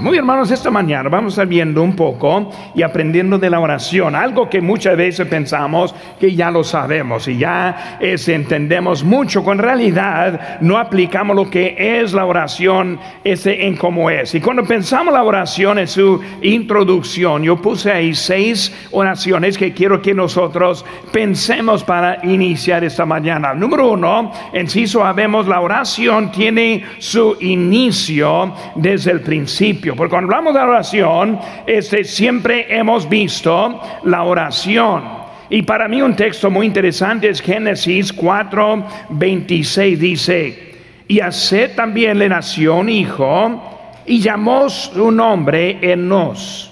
Muy hermanos, esta mañana vamos a viendo un poco y aprendiendo de la oración, algo que muchas veces pensamos que ya lo sabemos y ya es, entendemos mucho, con realidad no aplicamos lo que es la oración ese en cómo es. Y cuando pensamos la oración en su introducción, yo puse ahí seis oraciones que quiero que nosotros pensemos para iniciar esta mañana. Número uno, en sí sabemos la oración tiene su inicio desde el principio. Porque cuando hablamos de oración, este, siempre hemos visto la oración. Y para mí un texto muy interesante es Génesis 4, 26. Dice, y a también le nació un hijo y llamó su nombre Enos.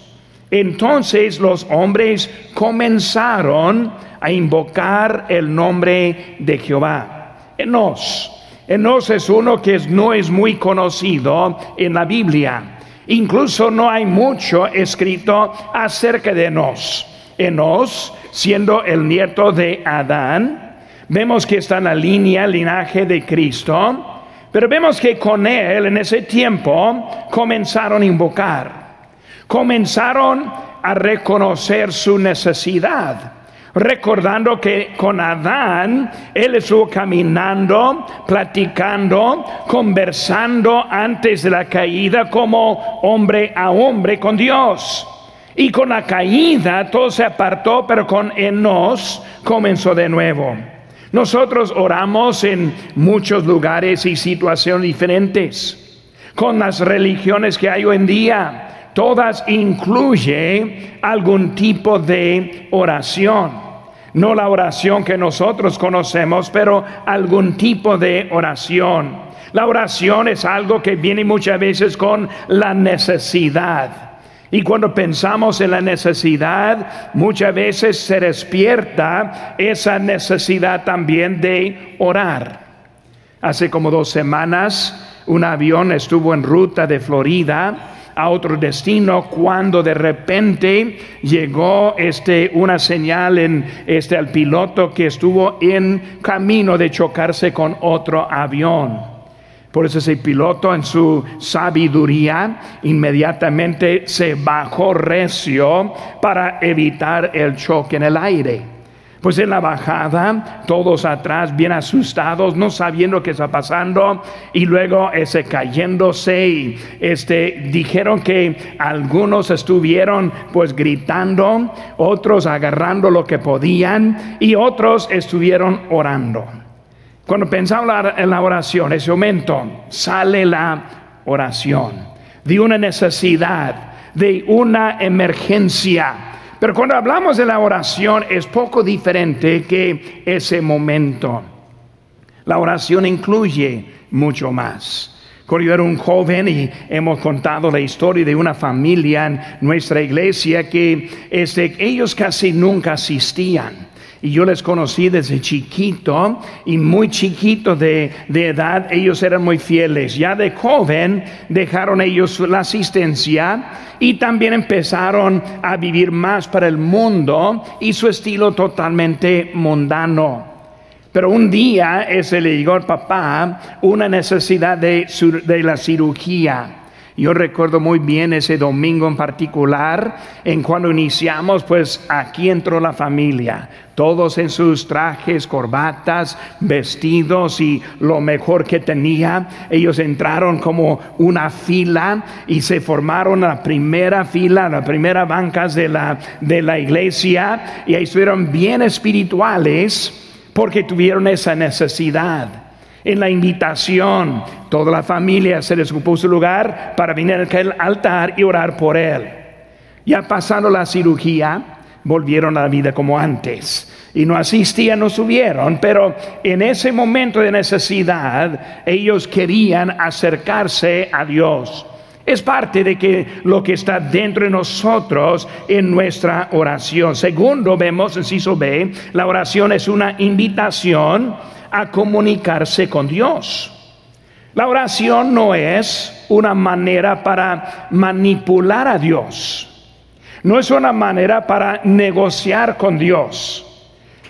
Entonces los hombres comenzaron a invocar el nombre de Jehová. Enos. Enos es uno que no es muy conocido en la Biblia. Incluso no hay mucho escrito acerca de Enos. Enos, siendo el nieto de Adán, vemos que está en la línea, linaje de Cristo, pero vemos que con él en ese tiempo comenzaron a invocar, comenzaron a reconocer su necesidad recordando que con Adán él estuvo caminando, platicando, conversando antes de la caída como hombre a hombre con Dios. Y con la caída todo se apartó, pero con Enos comenzó de nuevo. Nosotros oramos en muchos lugares y situaciones diferentes. Con las religiones que hay hoy en día, todas incluyen algún tipo de oración. No la oración que nosotros conocemos, pero algún tipo de oración. La oración es algo que viene muchas veces con la necesidad. Y cuando pensamos en la necesidad, muchas veces se despierta esa necesidad también de orar. Hace como dos semanas, un avión estuvo en ruta de Florida a otro destino cuando de repente llegó este una señal en este al piloto que estuvo en camino de chocarse con otro avión. Por eso ese piloto en su sabiduría inmediatamente se bajó recio para evitar el choque en el aire. Pues en la bajada, todos atrás, bien asustados, no sabiendo qué está pasando, y luego ese cayéndose, este, dijeron que algunos estuvieron pues gritando, otros agarrando lo que podían, y otros estuvieron orando. Cuando pensaba en la oración, ese momento sale la oración de una necesidad, de una emergencia pero cuando hablamos de la oración es poco diferente que ese momento. La oración incluye mucho más. Cuando yo era un joven y hemos contado la historia de una familia en nuestra iglesia que este, ellos casi nunca asistían. Y yo les conocí desde chiquito y muy chiquito de, de, edad, ellos eran muy fieles. Ya de joven dejaron ellos la asistencia y también empezaron a vivir más para el mundo y su estilo totalmente mundano. Pero un día ese le llegó al papá una necesidad de, de la cirugía. Yo recuerdo muy bien ese domingo en particular, en cuando iniciamos, pues aquí entró la familia, todos en sus trajes, corbatas, vestidos y lo mejor que tenía. Ellos entraron como una fila y se formaron la primera fila, la primera bancas de la, de la iglesia. Y ahí estuvieron bien espirituales porque tuvieron esa necesidad en la invitación, toda la familia se les ocupó su lugar para venir al altar y orar por él. Ya pasando la cirugía, volvieron a la vida como antes. Y no asistían, no subieron, pero en ese momento de necesidad ellos querían acercarse a Dios. Es parte de que lo que está dentro de nosotros en nuestra oración. Segundo, vemos, inciso B, la oración es una invitación a comunicarse con Dios. La oración no es una manera para manipular a Dios. No es una manera para negociar con Dios.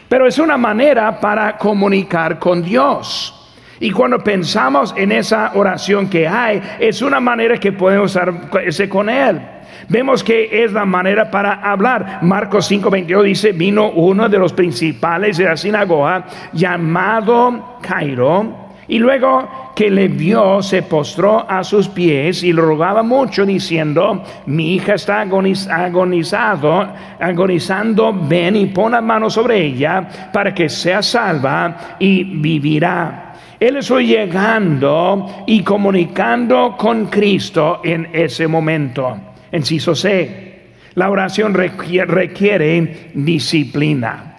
Pero es una manera para comunicar con Dios. Y cuando pensamos en esa oración que hay, es una manera que podemos ese con Él. Vemos que es la manera para hablar. Marcos 5:22 dice, vino uno de los principales de la sinagoga llamado Cairo. Y luego que le vio, se postró a sus pies y lo rogaba mucho, diciendo, mi hija está agonizado, agonizando, ven y pon la mano sobre ella para que sea salva y vivirá. Él estuvo llegando y comunicando con Cristo en ese momento. Enciso C. La oración requiere, disciplina.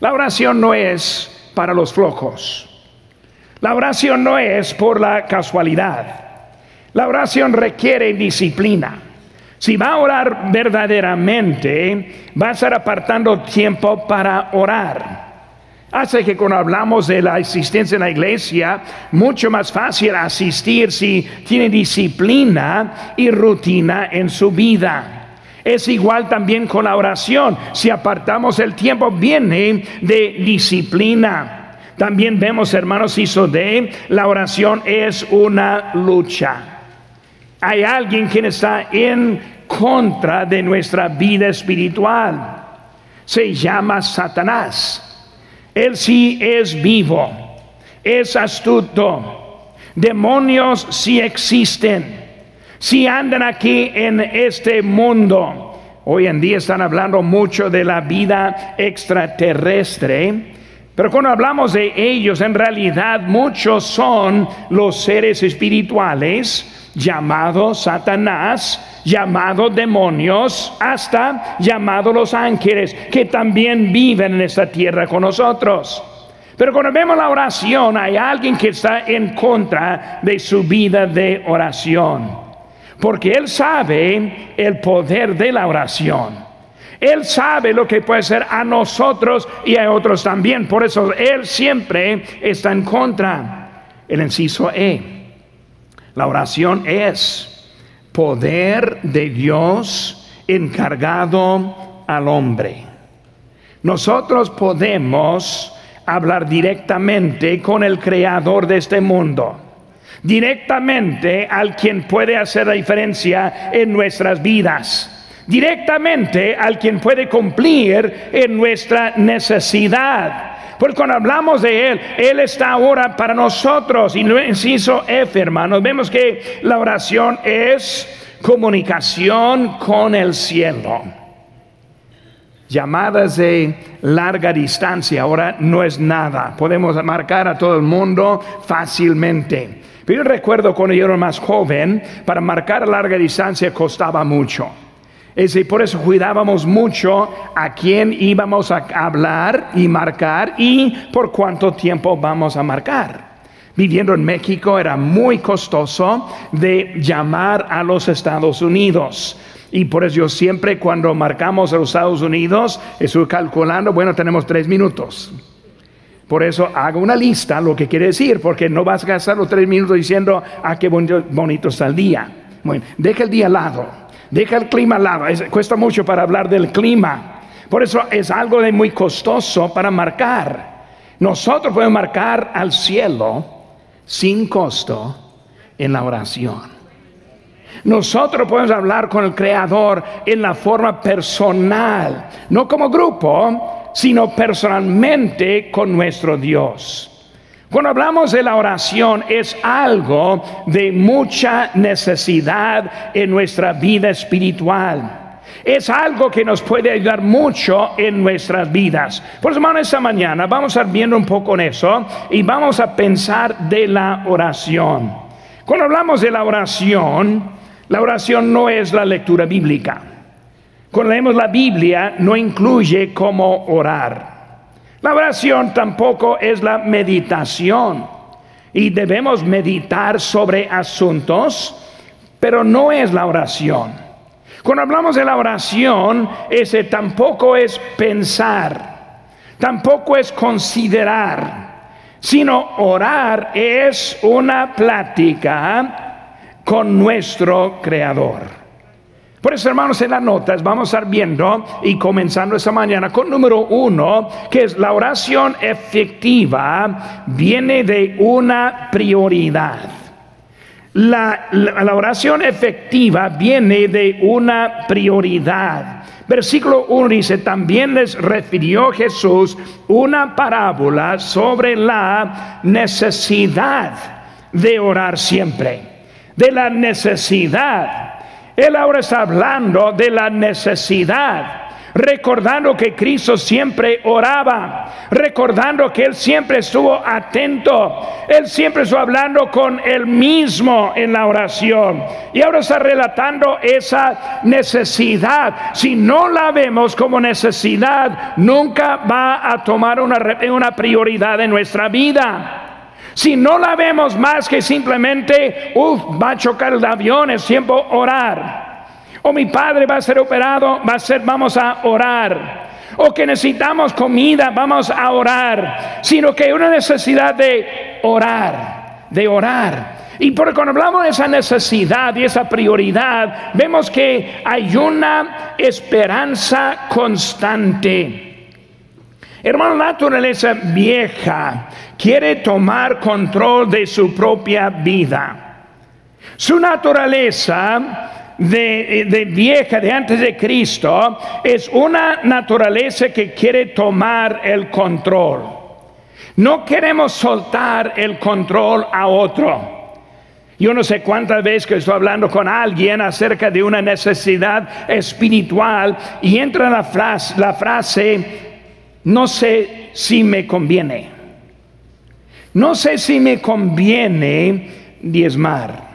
La oración no es para los flojos. La oración no es por la casualidad. La oración requiere disciplina. Si va a orar verdaderamente, va a estar apartando tiempo para orar. Hace que cuando hablamos de la existencia en la iglesia, mucho más fácil asistir si tiene disciplina y rutina en su vida. Es igual también con la oración. Si apartamos el tiempo, viene de disciplina. También vemos, hermanos, hizo de la oración es una lucha. Hay alguien quien está en contra de nuestra vida espiritual. Se llama Satanás. Él sí es vivo, es astuto. Demonios sí existen, sí andan aquí en este mundo. Hoy en día están hablando mucho de la vida extraterrestre, pero cuando hablamos de ellos, en realidad muchos son los seres espirituales llamados Satanás, llamados demonios, hasta llamados los ángeles, que también viven en esta tierra con nosotros. Pero cuando vemos la oración, hay alguien que está en contra de su vida de oración. Porque Él sabe el poder de la oración. Él sabe lo que puede ser a nosotros y a otros también. Por eso Él siempre está en contra. El inciso E. La oración es poder de Dios encargado al hombre. Nosotros podemos hablar directamente con el creador de este mundo, directamente al quien puede hacer la diferencia en nuestras vidas, directamente al quien puede cumplir en nuestra necesidad porque cuando hablamos de Él, Él está ahora para nosotros. Y lo inciso F, hermanos, vemos que la oración es comunicación con el cielo. Llamadas de larga distancia ahora no es nada. Podemos marcar a todo el mundo fácilmente. Pero yo recuerdo cuando yo era más joven, para marcar larga distancia costaba mucho. Decir, por eso cuidábamos mucho a quién íbamos a hablar y marcar y por cuánto tiempo vamos a marcar. Viviendo en México era muy costoso de llamar a los Estados Unidos. Y por eso yo siempre cuando marcamos a los Estados Unidos, estoy calculando, bueno, tenemos tres minutos. Por eso hago una lista, lo que quiere decir, porque no vas a gastar los tres minutos diciendo, ah, qué bonito, bonito está el día. Deja el día al lado Deja el clima al lado. cuesta mucho para hablar del clima. Por eso es algo de muy costoso para marcar. Nosotros podemos marcar al cielo sin costo en la oración. Nosotros podemos hablar con el Creador en la forma personal, no como grupo, sino personalmente con nuestro Dios. Cuando hablamos de la oración es algo de mucha necesidad en nuestra vida espiritual. Es algo que nos puede ayudar mucho en nuestras vidas. Por eso, hermano, esta mañana vamos a estar viendo un poco en eso y vamos a pensar de la oración. Cuando hablamos de la oración, la oración no es la lectura bíblica. Cuando leemos la Biblia, no incluye cómo orar. La oración tampoco es la meditación. Y debemos meditar sobre asuntos, pero no es la oración. Cuando hablamos de la oración, ese tampoco es pensar, tampoco es considerar, sino orar es una plática con nuestro Creador. Por eso, hermanos, en las notas vamos a estar viendo y comenzando esta mañana con número uno, que es la oración efectiva, viene de una prioridad. La, la, oración efectiva viene de una prioridad. Versículo 1 dice, también les refirió Jesús una parábola sobre la necesidad de orar siempre, de la necesidad él ahora está hablando de la necesidad recordando que Cristo siempre oraba, recordando que Él siempre estuvo atento, Él siempre estuvo hablando con Él mismo en la oración. Y ahora está relatando esa necesidad. Si no la vemos como necesidad, nunca va a tomar una, una prioridad en nuestra vida. Si no la vemos más que simplemente, uff, va a chocar el avión, es tiempo orar. O mi padre va a ser operado, va a ser, vamos a orar. O que necesitamos comida, vamos a orar. Sino que hay una necesidad de orar, de orar. Y porque cuando hablamos de esa necesidad y esa prioridad, vemos que hay una esperanza constante. Hermano, la naturaleza vieja quiere tomar control de su propia vida. Su naturaleza de, de, vieja, de antes de Cristo, es una naturaleza que quiere tomar el control. No queremos soltar el control a otro. Yo no sé cuántas veces que estoy hablando con alguien acerca de una necesidad espiritual y entra la frase, la frase no sé si me conviene. No sé si me conviene diezmar.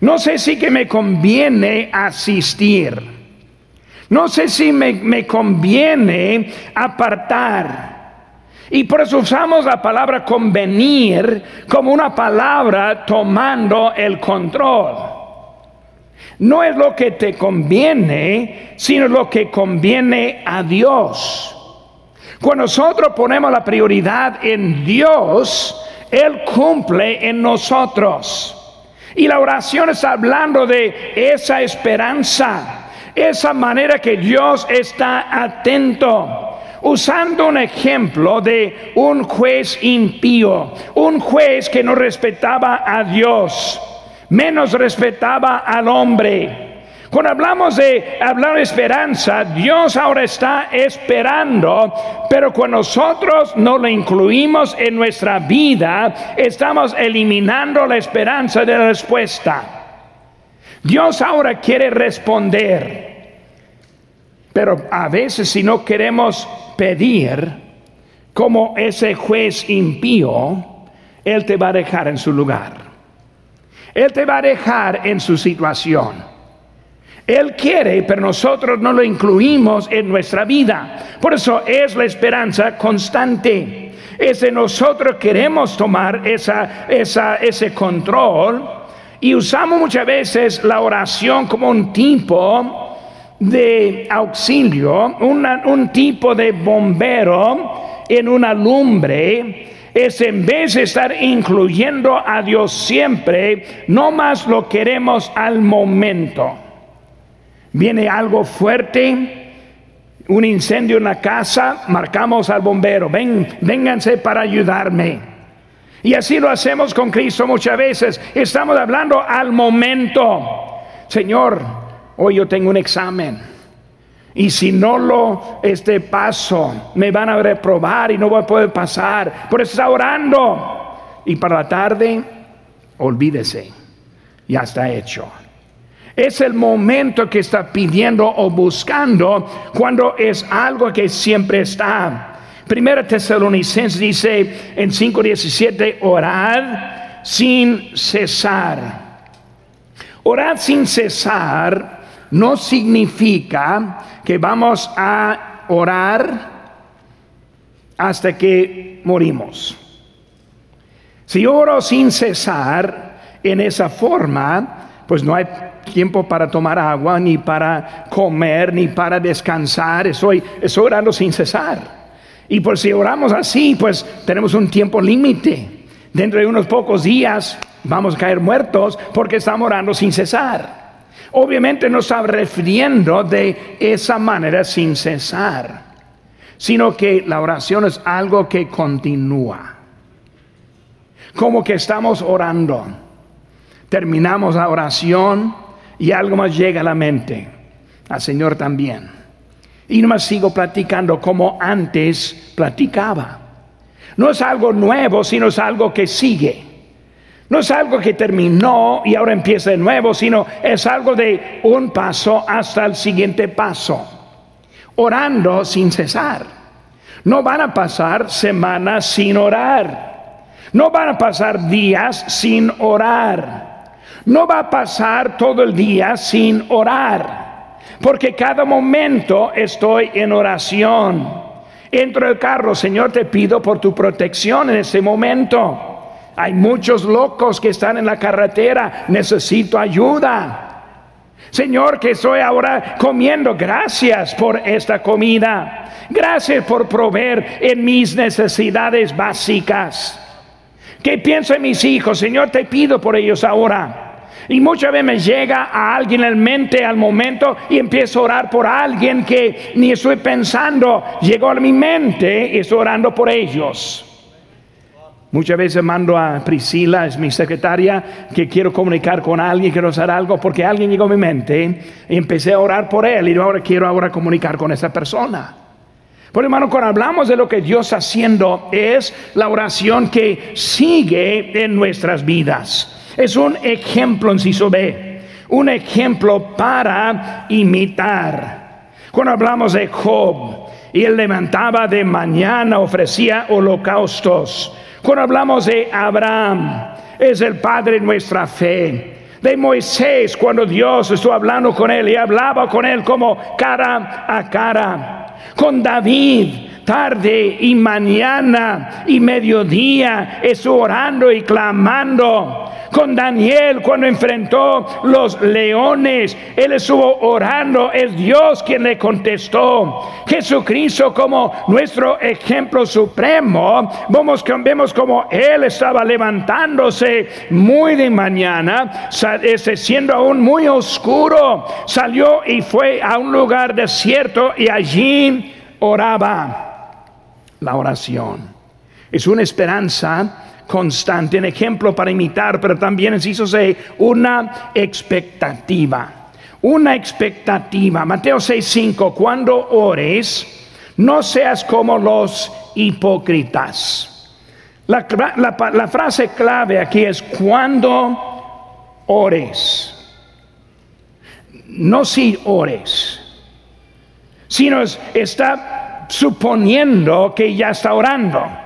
No sé si que me conviene asistir. No sé si me, me conviene apartar. Y por eso usamos la palabra convenir como una palabra tomando el control. No es lo que te conviene, sino lo que conviene a Dios. Cuando nosotros ponemos la prioridad en Dios, Él cumple en nosotros. Y la oración está hablando de esa esperanza, esa manera que Dios está atento. Usando un ejemplo de un juez impío, un juez que no respetaba a Dios, menos respetaba al hombre. Cuando hablamos de hablar de esperanza, Dios ahora está esperando, pero cuando nosotros no lo incluimos en nuestra vida, estamos eliminando la esperanza de la respuesta. Dios ahora quiere responder, pero a veces si no queremos pedir como ese juez impío, Él te va a dejar en su lugar. Él te va a dejar en su situación. Él quiere, pero nosotros no lo incluimos en nuestra vida. Por eso es la esperanza constante. Es de nosotros queremos tomar esa, ese control y usamos muchas veces la oración como un tipo de auxilio, un tipo de bombero en una lumbre es en vez de estar incluyendo a Dios siempre, no más lo queremos al momento viene algo fuerte, un incendio en la casa, marcamos al bombero, ven, vénganse para ayudarme. Y así lo hacemos con Cristo muchas veces. Estamos hablando al momento. Señor, hoy yo tengo un examen. Y si no lo este paso, me van a reprobar y no voy a poder pasar. Por eso está orando. Y para la tarde, olvídese. Ya está hecho. Es el momento que está pidiendo o buscando cuando es algo que siempre está. Primera Tesalonicenses dice en 5:17, orad sin cesar. Orad sin cesar no significa que vamos a orar hasta que morimos. Si oro sin cesar en esa forma, pues no hay tiempo para tomar agua, ni para comer, ni para descansar. Estoy, estoy orando sin cesar. Y por si oramos así, pues tenemos un tiempo límite. Dentro de unos pocos días vamos a caer muertos porque estamos orando sin cesar. Obviamente no está refiriendo de esa manera sin cesar, sino que la oración es algo que continúa. Como que estamos orando, terminamos la oración y algo más llega a la mente, al Señor también. Y no más sigo platicando como antes platicaba. No es algo nuevo, sino es algo que sigue. No es algo que terminó y ahora empieza de nuevo, sino es algo de un paso hasta el siguiente paso. Orando sin cesar. No van a pasar semanas sin orar. No van a pasar días sin orar. No va a pasar todo el día sin orar. Porque cada momento estoy en oración. Entro el carro, Señor, te pido por tu protección en ese momento. Hay muchos locos que están en la carretera, necesito ayuda. Señor, que estoy ahora comiendo, gracias por esta comida. Gracias por proveer en mis necesidades básicas. ¿Qué pienso en mis hijos? Señor, te pido por ellos ahora. Y muchas veces me llega a alguien en mente al momento y empiezo a orar por alguien que ni estoy pensando. Llegó a mi mente y estoy orando por ellos. Muchas veces mando a Priscila, es mi secretaria, que quiero comunicar con alguien, quiero hacer algo, porque alguien llegó a mi mente y empecé a orar por él y ahora quiero ahora comunicar con esa persona. Por hermano, cuando hablamos de lo que Dios está haciendo, es la oración que sigue en nuestras vidas. Es un ejemplo en sí B, un ejemplo para imitar. Cuando hablamos de Job, y él levantaba de mañana, ofrecía holocaustos cuando hablamos de Abraham, es el padre de nuestra fe. De Moisés, cuando Dios estuvo hablando con él y hablaba con él como cara a cara. Con David, tarde y mañana y mediodía, estuvo orando y clamando con Daniel cuando enfrentó los leones. Él estuvo orando, es Dios quien le contestó. Jesucristo como nuestro ejemplo supremo, vemos, vemos como Él estaba levantándose muy de mañana, este, siendo aún muy oscuro, salió y fue a un lugar desierto y allí oraba. La oración es una esperanza constante, un ejemplo para imitar, pero también hizo una expectativa. Una expectativa. Mateo 6:5, cuando ores, no seas como los hipócritas. La, la, frase clave aquí es cuando ores. No si ores, sino está suponiendo que ya está orando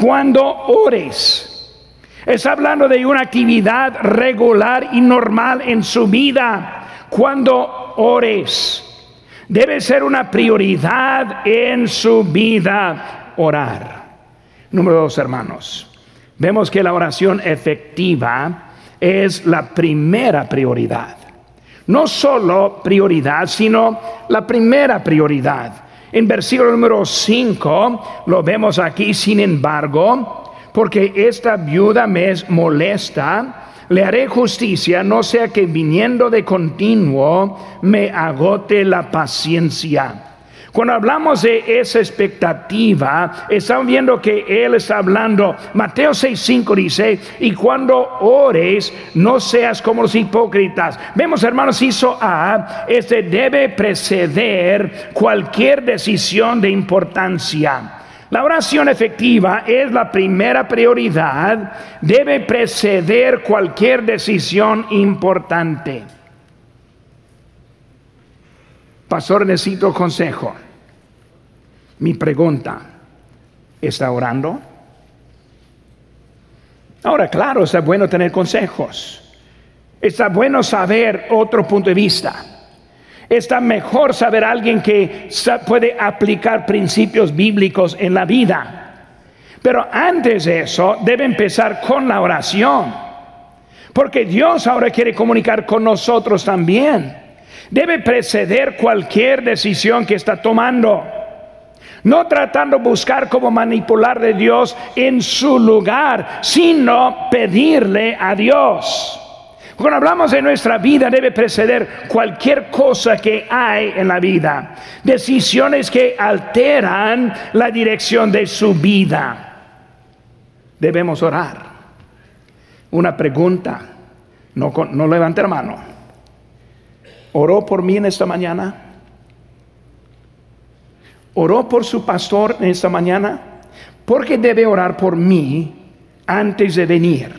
cuando ores. Está hablando de una actividad regular y normal en su vida. Cuando ores. Debe ser una prioridad en su vida orar. Número dos, hermanos. Vemos que la oración efectiva es la primera prioridad. No solo prioridad, sino la primera prioridad. En versículo número 5 lo vemos aquí, sin embargo, porque esta viuda me es molesta, le haré justicia, no sea que viniendo de continuo me agote la paciencia. Cuando hablamos de esa expectativa, estamos viendo que Él está hablando. Mateo 6:5 dice, y cuando ores, no seas como los hipócritas. Vemos, hermanos, hizo A, este debe preceder cualquier decisión de importancia. La oración efectiva es la primera prioridad, debe preceder cualquier decisión importante. Pastor, necesito consejo. Mi pregunta, ¿está orando? Ahora, claro, está bueno tener consejos. Está bueno saber otro punto de vista. Está mejor saber alguien que puede aplicar principios bíblicos en la vida. Pero antes de eso, debe empezar con la oración. Porque Dios ahora quiere comunicar con nosotros también debe preceder cualquier decisión que está tomando. No tratando de buscar cómo manipular de Dios en su lugar, sino pedirle a Dios. Cuando hablamos de nuestra vida debe preceder cualquier cosa que hay en la vida. Decisiones que alteran la dirección de su vida. Debemos orar. Una pregunta. No, no levante la mano. ¿Oró por mí en esta mañana? ¿Oró por su pastor en esta mañana? ¿Por qué debe orar por mí antes de venir?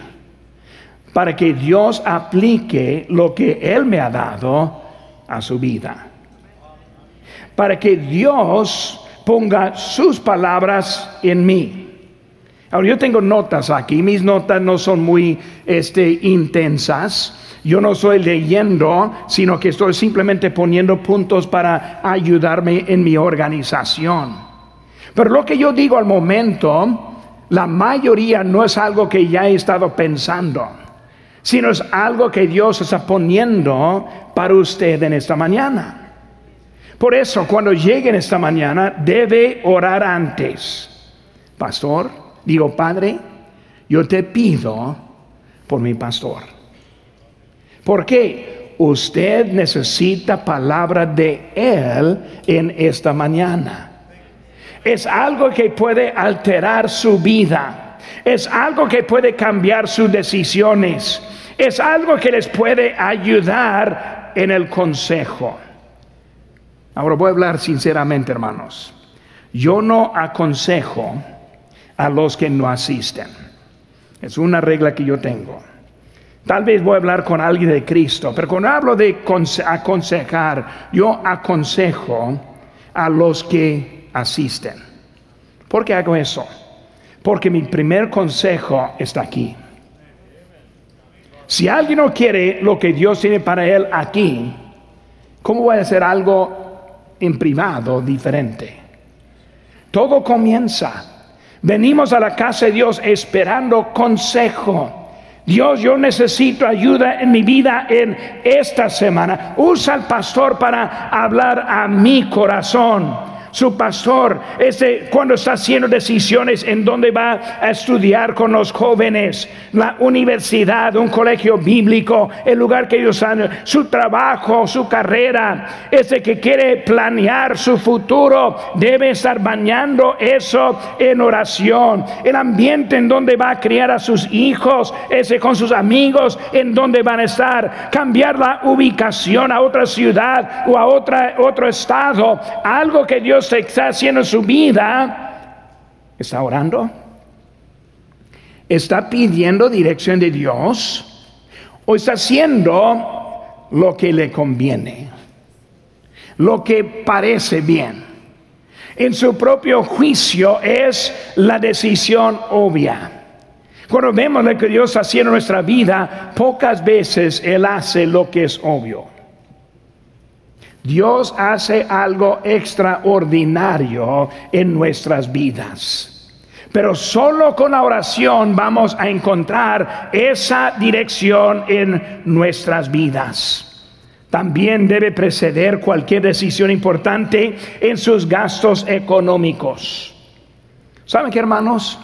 Para que Dios aplique lo que Él me ha dado a su vida. Para que Dios ponga sus palabras en mí. Ahora yo tengo notas aquí, mis notas no son muy este, intensas, yo no estoy leyendo, sino que estoy simplemente poniendo puntos para ayudarme en mi organización. Pero lo que yo digo al momento, la mayoría no es algo que ya he estado pensando, sino es algo que Dios está poniendo para usted en esta mañana. Por eso, cuando llegue en esta mañana, debe orar antes. Pastor, digo, Padre, yo te pido por mi pastor. ¿Por qué? Usted necesita palabra de Él en esta mañana. Es algo que puede alterar su vida. Es algo que puede cambiar sus decisiones. Es algo que les puede ayudar en el consejo. Ahora voy a hablar sinceramente, hermanos. Yo no aconsejo a los que no asisten. Es una regla que yo tengo. Tal vez voy a hablar con alguien de Cristo, pero cuando hablo de aconsejar, yo aconsejo a los que asisten. ¿Por qué hago eso? Porque mi primer consejo está aquí. Si alguien no quiere lo que Dios tiene para él aquí, ¿cómo voy a hacer algo en privado diferente? Todo comienza. Venimos a la casa de Dios esperando consejo. Dios, yo necesito ayuda en mi vida en esta semana. Usa al pastor para hablar a mi corazón su pastor, este, cuando está haciendo decisiones en dónde va a estudiar con los jóvenes, la universidad, un colegio bíblico, el lugar que ellos han, su trabajo, su carrera, ese que quiere planear su futuro, debe estar bañando eso en oración. El ambiente en donde va a criar a sus hijos, ese con sus amigos, en donde van a estar, cambiar la ubicación a otra ciudad o a otra, otro estado, algo que Dios está haciendo en su vida, está orando, está pidiendo dirección de Dios o está haciendo lo que le conviene, lo que parece bien. En su propio juicio es la decisión obvia. Cuando vemos lo que Dios está haciendo en nuestra vida, pocas veces Él hace lo que es obvio. Dios hace algo extraordinario en nuestras vidas. Pero solo con la oración vamos a encontrar esa dirección en nuestras vidas. También debe preceder cualquier decisión importante en sus gastos económicos. ¿Saben qué, hermanos?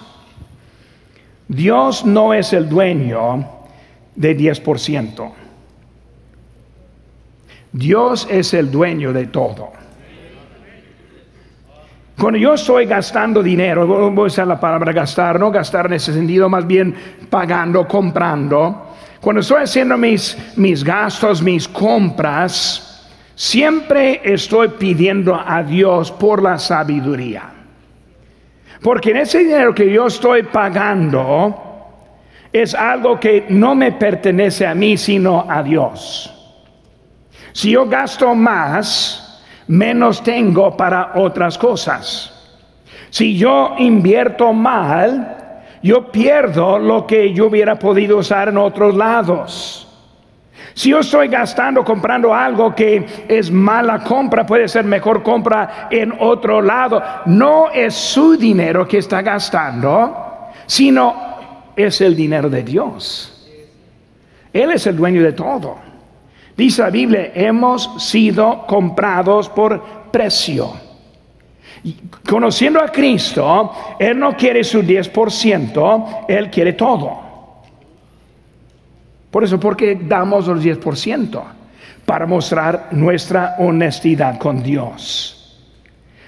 Dios no es el dueño de 10%. Dios es el dueño de todo. Cuando yo estoy gastando dinero, voy a usar la palabra gastar, no gastar en ese sentido, más bien pagando, comprando. Cuando estoy haciendo mis, mis gastos, mis compras, siempre estoy pidiendo a Dios por la sabiduría. Porque en ese dinero que yo estoy pagando es algo que no me pertenece a mí, sino a Dios. Si yo gasto más, menos tengo para otras cosas. Si yo invierto mal, yo pierdo lo que yo hubiera podido usar en otros lados. Si yo estoy gastando, comprando algo que es mala compra, puede ser mejor compra en otro lado. No es su dinero que está gastando, sino es el dinero de Dios. Él es el dueño de todo. Dice la Biblia, hemos sido comprados por precio. Conociendo a Cristo, Él no quiere su 10%, Él quiere todo. Por eso, porque damos los 10%? Para mostrar nuestra honestidad con Dios.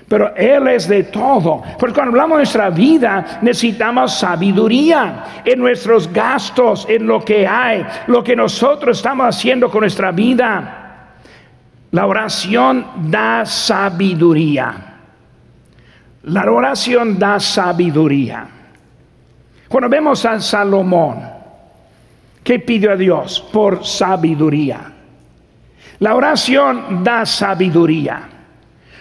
Pero Él es de todo. Porque cuando hablamos de nuestra vida, necesitamos sabiduría en nuestros gastos, en lo que hay, lo que nosotros estamos haciendo con nuestra vida. La oración da sabiduría. La oración da sabiduría. Cuando vemos a Salomón, ¿qué pidió a Dios? Por sabiduría. La oración da sabiduría.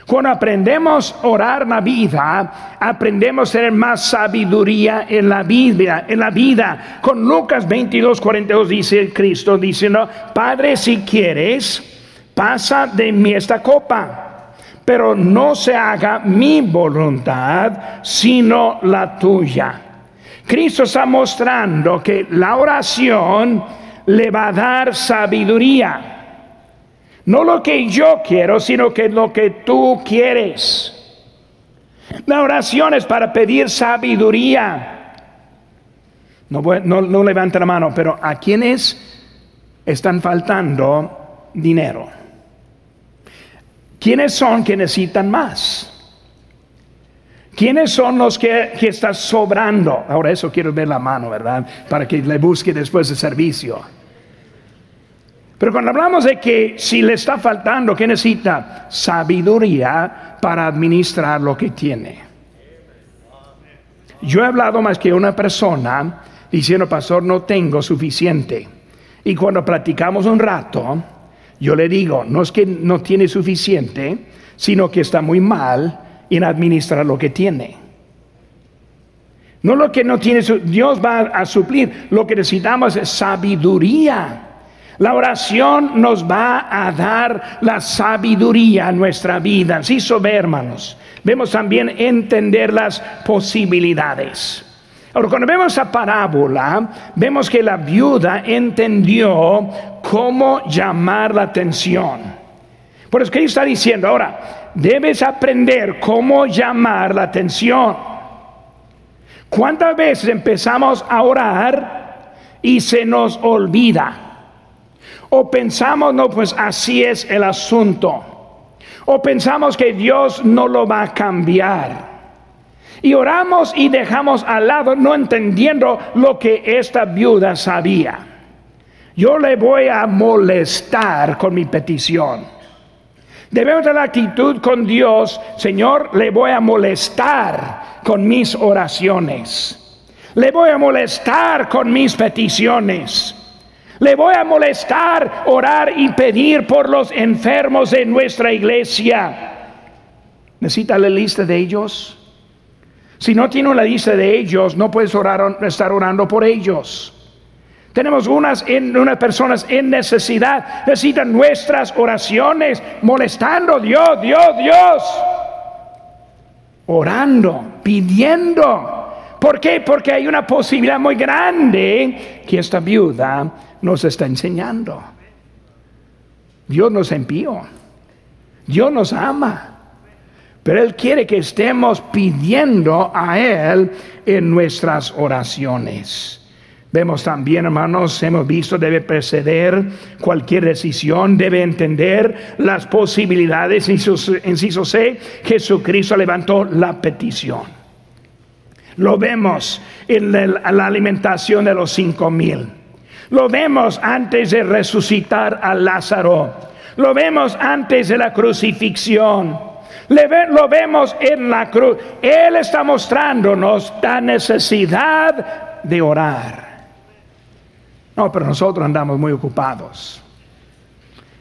Cuando aprendemos a orar la vida, aprendemos a tener más sabiduría en la vida, en la vida. Con Lucas 22, 42 dice Cristo diciendo, Padre, si quieres, pasa de mí esta copa, pero no se haga mi voluntad, sino la tuya. Cristo está mostrando que la oración le va a dar sabiduría. No lo que yo quiero, sino que lo que tú quieres. La oración es para pedir sabiduría. No, no, levante la mano, pero ¿a quiénes están faltando dinero? ¿Quiénes son que necesitan más? ¿Quiénes son los que, están sobrando? Ahora eso quiero ver la mano, ¿verdad? Para que le busque después de servicio. Pero cuando hablamos de que si le está faltando, ¿qué necesita? Sabiduría para administrar lo que tiene. Yo he hablado más que una persona diciendo, pastor, no tengo suficiente. Y cuando practicamos un rato, yo le digo, no es que no tiene suficiente, sino que está muy mal en administrar lo que tiene. No lo que no tiene, Dios va a suplir. Lo que necesitamos es sabiduría la oración nos va a dar la sabiduría a nuestra vida. Sí, sobre hermanos. Vemos también entender las posibilidades. Ahora, cuando vemos esa parábola, vemos que la viuda entendió cómo llamar la atención. Por eso que está diciendo, ahora, debes aprender cómo llamar la atención. ¿Cuántas veces empezamos a orar y se nos olvida? O pensamos, no, pues así es el asunto. O pensamos que Dios no lo va a cambiar. Y oramos y dejamos al lado no entendiendo lo que esta viuda sabía. Yo le voy a molestar con mi petición. Debemos de la actitud con Dios, Señor, le voy a molestar con mis oraciones. Le voy a molestar con mis peticiones. Le voy a molestar, orar y pedir por los enfermos de nuestra iglesia. ¿Necesita la lista de ellos? Si no tiene una lista de ellos, no puedes orar, estar orando por ellos. Tenemos unas, en, unas personas en necesidad, necesitan nuestras oraciones, molestando Dios, Dios, Dios. Orando, pidiendo. ¿Por qué? Porque hay una posibilidad muy grande que esta viuda nos está enseñando. Dios nos envió. Dios nos ama. Pero Él quiere que estemos pidiendo a Él en nuestras oraciones. Vemos también, hermanos, hemos visto, debe preceder cualquier decisión, debe entender las posibilidades. Inciso C, Jesucristo levantó la petición. Lo vemos en la alimentación de los cinco mil. Lo vemos antes de resucitar a Lázaro. Lo vemos antes de la crucifixión. lo vemos en la cruz. Él está mostrándonos la necesidad de orar. No, pero nosotros andamos muy ocupados.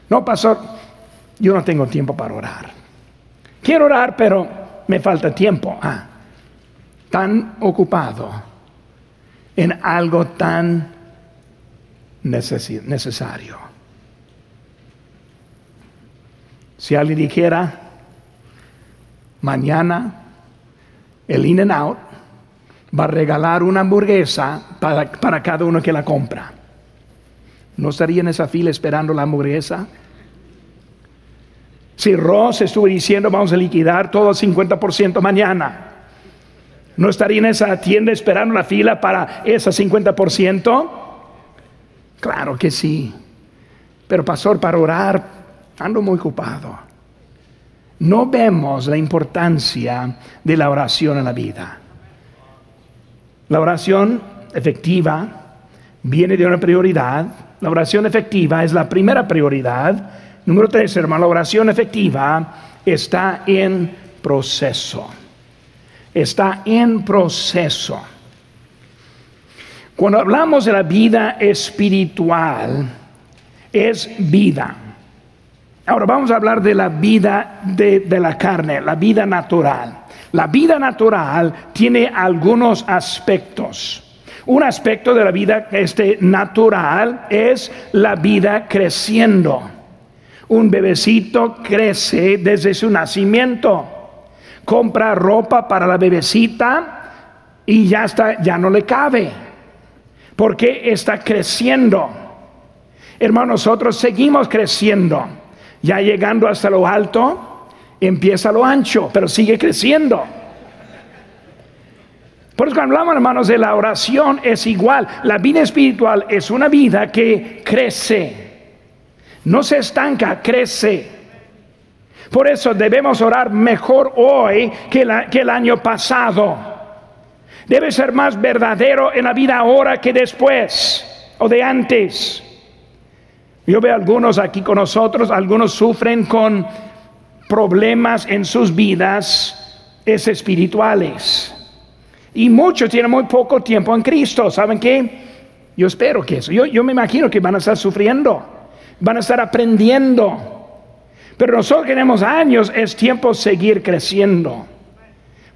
No, pastor, yo no tengo tiempo para orar. Quiero orar, pero me falta tiempo. Ah, tan ocupado en algo tan necesario. Si alguien dijera, mañana el In and Out va a regalar una hamburguesa para, para cada uno que la compra, ¿no estaría en esa fila esperando la hamburguesa? Si Ross estuvo diciendo vamos a liquidar todo el 50% mañana, ¿no estaría en esa tienda esperando la fila para ese 50%? Claro que sí. Pero pastor, para orar ando muy ocupado. No vemos la importancia de la oración en la vida. La oración efectiva viene de una prioridad. La oración efectiva es la primera prioridad. Número tres, hermano, la oración efectiva está en proceso. Está en proceso. Cuando hablamos de la vida espiritual, es vida. Ahora vamos a hablar de la vida de, de, la carne, la vida natural. La vida natural tiene algunos aspectos. Un aspecto de la vida este, natural es la vida creciendo. Un bebecito crece desde su nacimiento. Compra ropa para la bebecita y ya está, ya no le cabe. Porque está creciendo. Hermanos, nosotros seguimos creciendo. Ya llegando hasta lo alto, empieza lo ancho, pero sigue creciendo. Por eso cuando hablamos, hermanos, de la oración es igual. La vida espiritual es una vida que crece. No se estanca, crece. Por eso debemos orar mejor hoy que, que el año pasado. Debe ser más verdadero en la vida ahora que después o de antes. Yo veo algunos aquí con nosotros, algunos sufren con problemas en sus vidas es espirituales. Y muchos tienen muy poco tiempo en Cristo. ¿Saben qué? Yo espero que eso. Yo, yo me imagino que van a estar sufriendo, van a estar aprendiendo. Pero nosotros tenemos años, es tiempo seguir creciendo.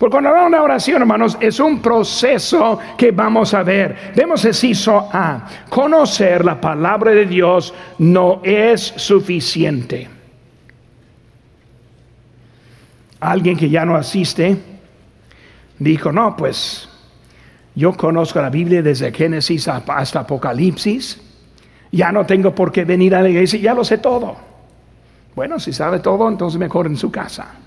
Porque cuando hablamos de oración, hermanos, es un proceso que vamos a ver. Vemos inciso A. Conocer la palabra de Dios no es suficiente. Alguien que ya no asiste dijo, no, pues yo conozco la Biblia desde Génesis hasta Apocalipsis. Ya no tengo por qué venir a la iglesia, ya lo sé todo. Bueno, si sabe todo, entonces mejor en su casa.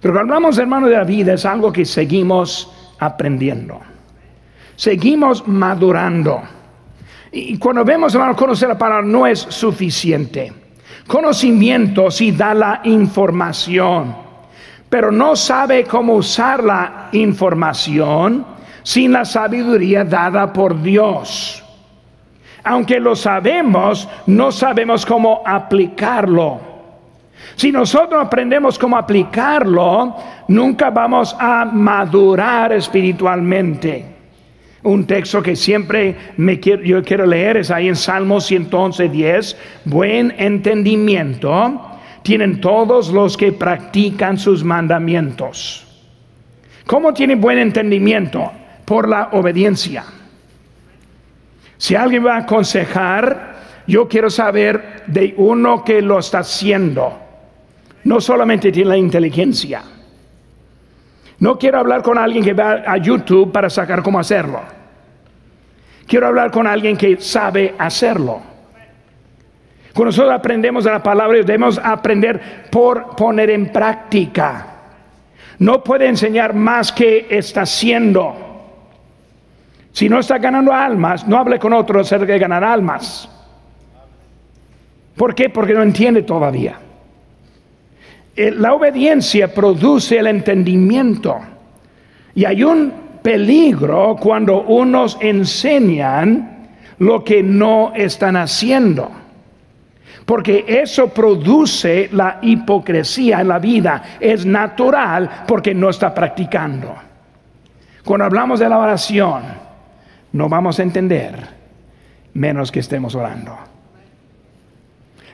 Pero cuando hablamos, hermano, de la vida, es algo que seguimos aprendiendo. Seguimos madurando. Y cuando vemos, hermano, conocer la palabra no es suficiente. Conocimiento sí da la información, pero no sabe cómo usar la información sin la sabiduría dada por Dios. Aunque lo sabemos, no sabemos cómo aplicarlo. Si nosotros aprendemos cómo aplicarlo, nunca vamos a madurar espiritualmente. Un texto que siempre me quiero, yo quiero leer es ahí en Salmo 111, 10. Buen entendimiento tienen todos los que practican sus mandamientos. ¿Cómo tienen buen entendimiento? Por la obediencia. Si alguien va a aconsejar, yo quiero saber de uno que lo está haciendo no solamente tiene la inteligencia. No quiero hablar con alguien que va a YouTube para sacar cómo hacerlo. Quiero hablar con alguien que sabe hacerlo. Cuando nosotros aprendemos de la palabra, debemos aprender por poner en práctica. No puede enseñar más que está haciendo. Si no está ganando almas, no hable con otros acerca de ganar almas. ¿Por qué? Porque no entiende todavía. Eh, la obediencia produce el entendimiento. Y hay un peligro cuando unos enseñan lo que no están haciendo. Porque eso produce la hipocresía en la vida. Es natural porque no está practicando. Cuando hablamos de la oración, no vamos a entender menos que estemos orando.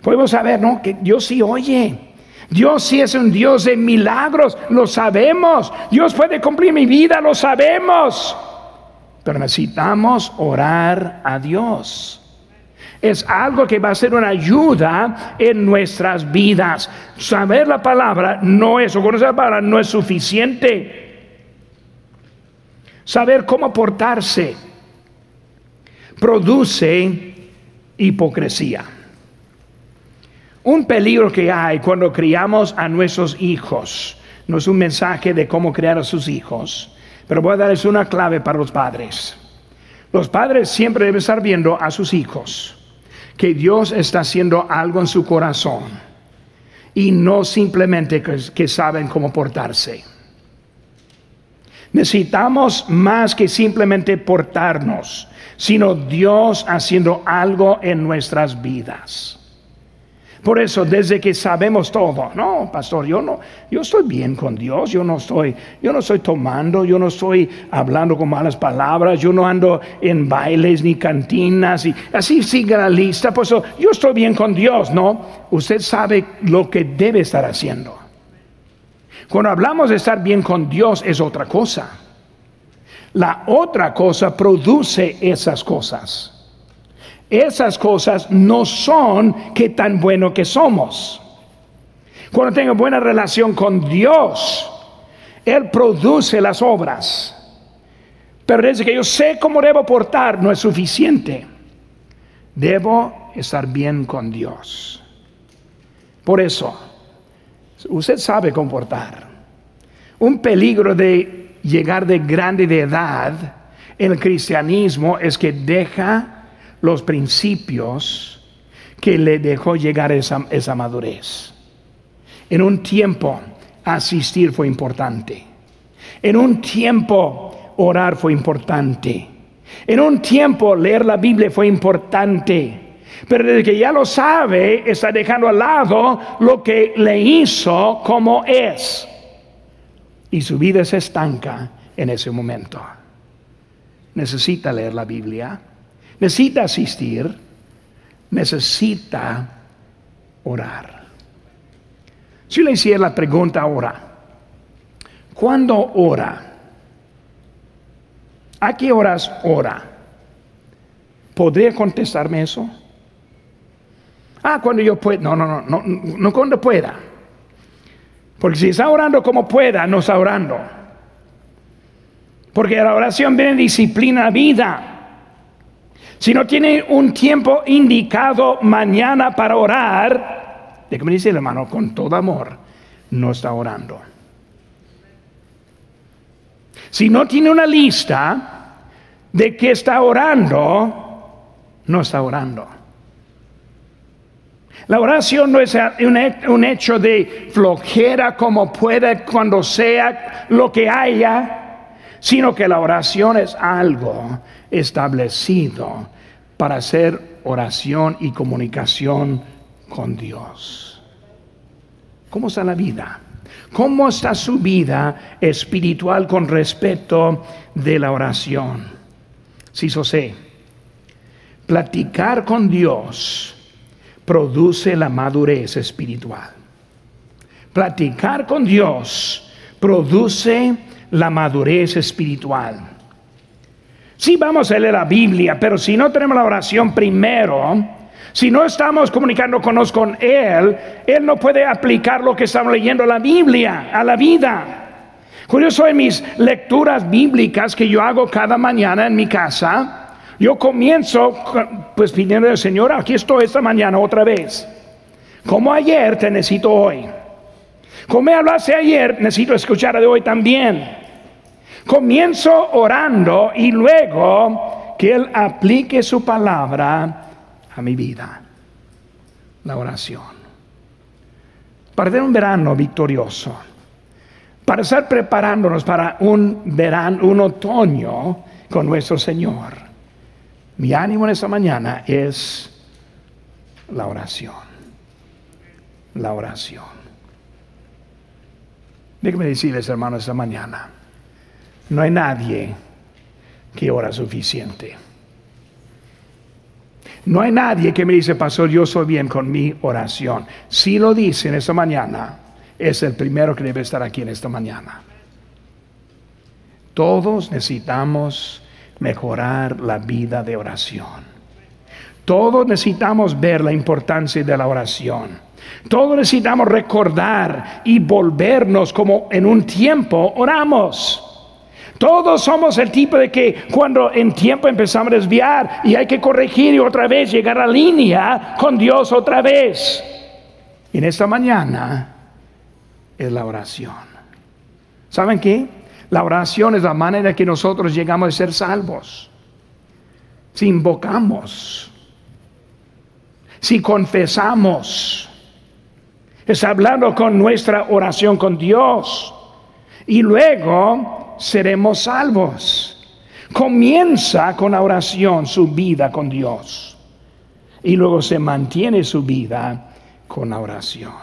Podemos saber, ¿no? Que Dios sí oye. Dios sí es un Dios de milagros, lo sabemos. Dios puede cumplir mi vida, lo sabemos. Pero necesitamos orar a Dios. Es algo que va a ser una ayuda en nuestras vidas. Saber la palabra no es, o conocer la palabra no es suficiente. Saber cómo portarse produce hipocresía. Un peligro que hay cuando criamos a nuestros hijos, no es un mensaje de cómo criar a sus hijos, pero voy a darles una clave para los padres. Los padres siempre deben estar viendo a sus hijos que Dios está haciendo algo en su corazón y no simplemente que, saben cómo portarse. Necesitamos más que simplemente portarnos, sino Dios haciendo algo en nuestras vidas. Por eso, desde que sabemos todo, no, pastor, yo no, yo estoy bien con Dios, yo no estoy, yo no estoy tomando, yo no estoy hablando con malas palabras, yo no ando en bailes ni cantinas y así sigue la lista, por eso yo estoy bien con Dios, no, usted sabe lo que debe estar haciendo. Cuando hablamos de estar bien con Dios es otra cosa. La otra cosa produce esas cosas esas cosas no son qué tan bueno que somos. Cuando tengo buena relación con Dios, Él produce las obras. Pero desde que yo sé cómo debo portar, no es suficiente. Debo estar bien con Dios. Por eso, usted sabe comportar. Un peligro de llegar de grande de edad en el cristianismo es que deja los principios que le dejó llegar esa, esa madurez. En un tiempo asistir fue importante. En un tiempo orar fue importante. En un tiempo leer la Biblia fue importante. Pero desde que ya lo sabe, está dejando al lado lo que le hizo como es. Y su vida se estanca en ese momento. Necesita leer la Biblia necesita asistir, necesita orar. Si le hiciera la pregunta ahora, ¿cuándo ora? ¿A qué horas ora? ¿Podría contestarme eso? Ah, cuando yo pueda. No, no, no, no, no cuando pueda. Porque si está orando como pueda, no está orando. Porque la oración viene disciplina vida. Si no tiene un tiempo indicado mañana para orar, déjame decir, hermano, con todo amor, no está orando. Si no tiene una lista de que está orando, no está orando. La oración no es un hecho de flojera como puede cuando sea lo que haya, sino que la oración es algo establecido para hacer oración y comunicación con Dios. ¿Cómo está la vida? ¿Cómo está su vida espiritual con respecto de la oración? Sí, sé, platicar con Dios produce la madurez espiritual. Platicar con Dios produce la madurez espiritual. Sí vamos a leer la Biblia, pero si no tenemos la oración primero, si no estamos comunicándonos con Él, Él no puede aplicar lo que estamos leyendo la Biblia a la vida. Curioso en mis lecturas bíblicas que yo hago cada mañana en mi casa, yo comienzo pues pidiendo al Señor, aquí estoy esta mañana otra vez. Como ayer te necesito hoy. Como me hablaste ayer, necesito escuchar de hoy también. Comienzo orando y luego que Él aplique su palabra a mi vida. La oración. Para tener un verano victorioso. Para estar preparándonos para un verano, un otoño con nuestro Señor. Mi ánimo en esta mañana es la oración. La oración. Déjenme decirles, hermanos, esta mañana no hay nadie que ora suficiente. No hay nadie que me dice, pastor, yo soy bien con mi oración. Si lo dice en esta mañana, es el primero que debe estar aquí en esta mañana. Todos necesitamos mejorar la vida de oración. Todos necesitamos ver la importancia de la oración. Todos necesitamos recordar y volvernos como en un tiempo oramos. Todos somos el tipo de que cuando en tiempo empezamos a desviar y hay que corregir y otra vez llegar a línea con Dios otra vez. En esta mañana es la oración. ¿Saben qué? La oración es la manera que nosotros llegamos a ser salvos. si invocamos, si confesamos, es hablando con nuestra oración con Dios y luego seremos salvos. Comienza con la oración su vida con Dios y luego se mantiene su vida con la oración.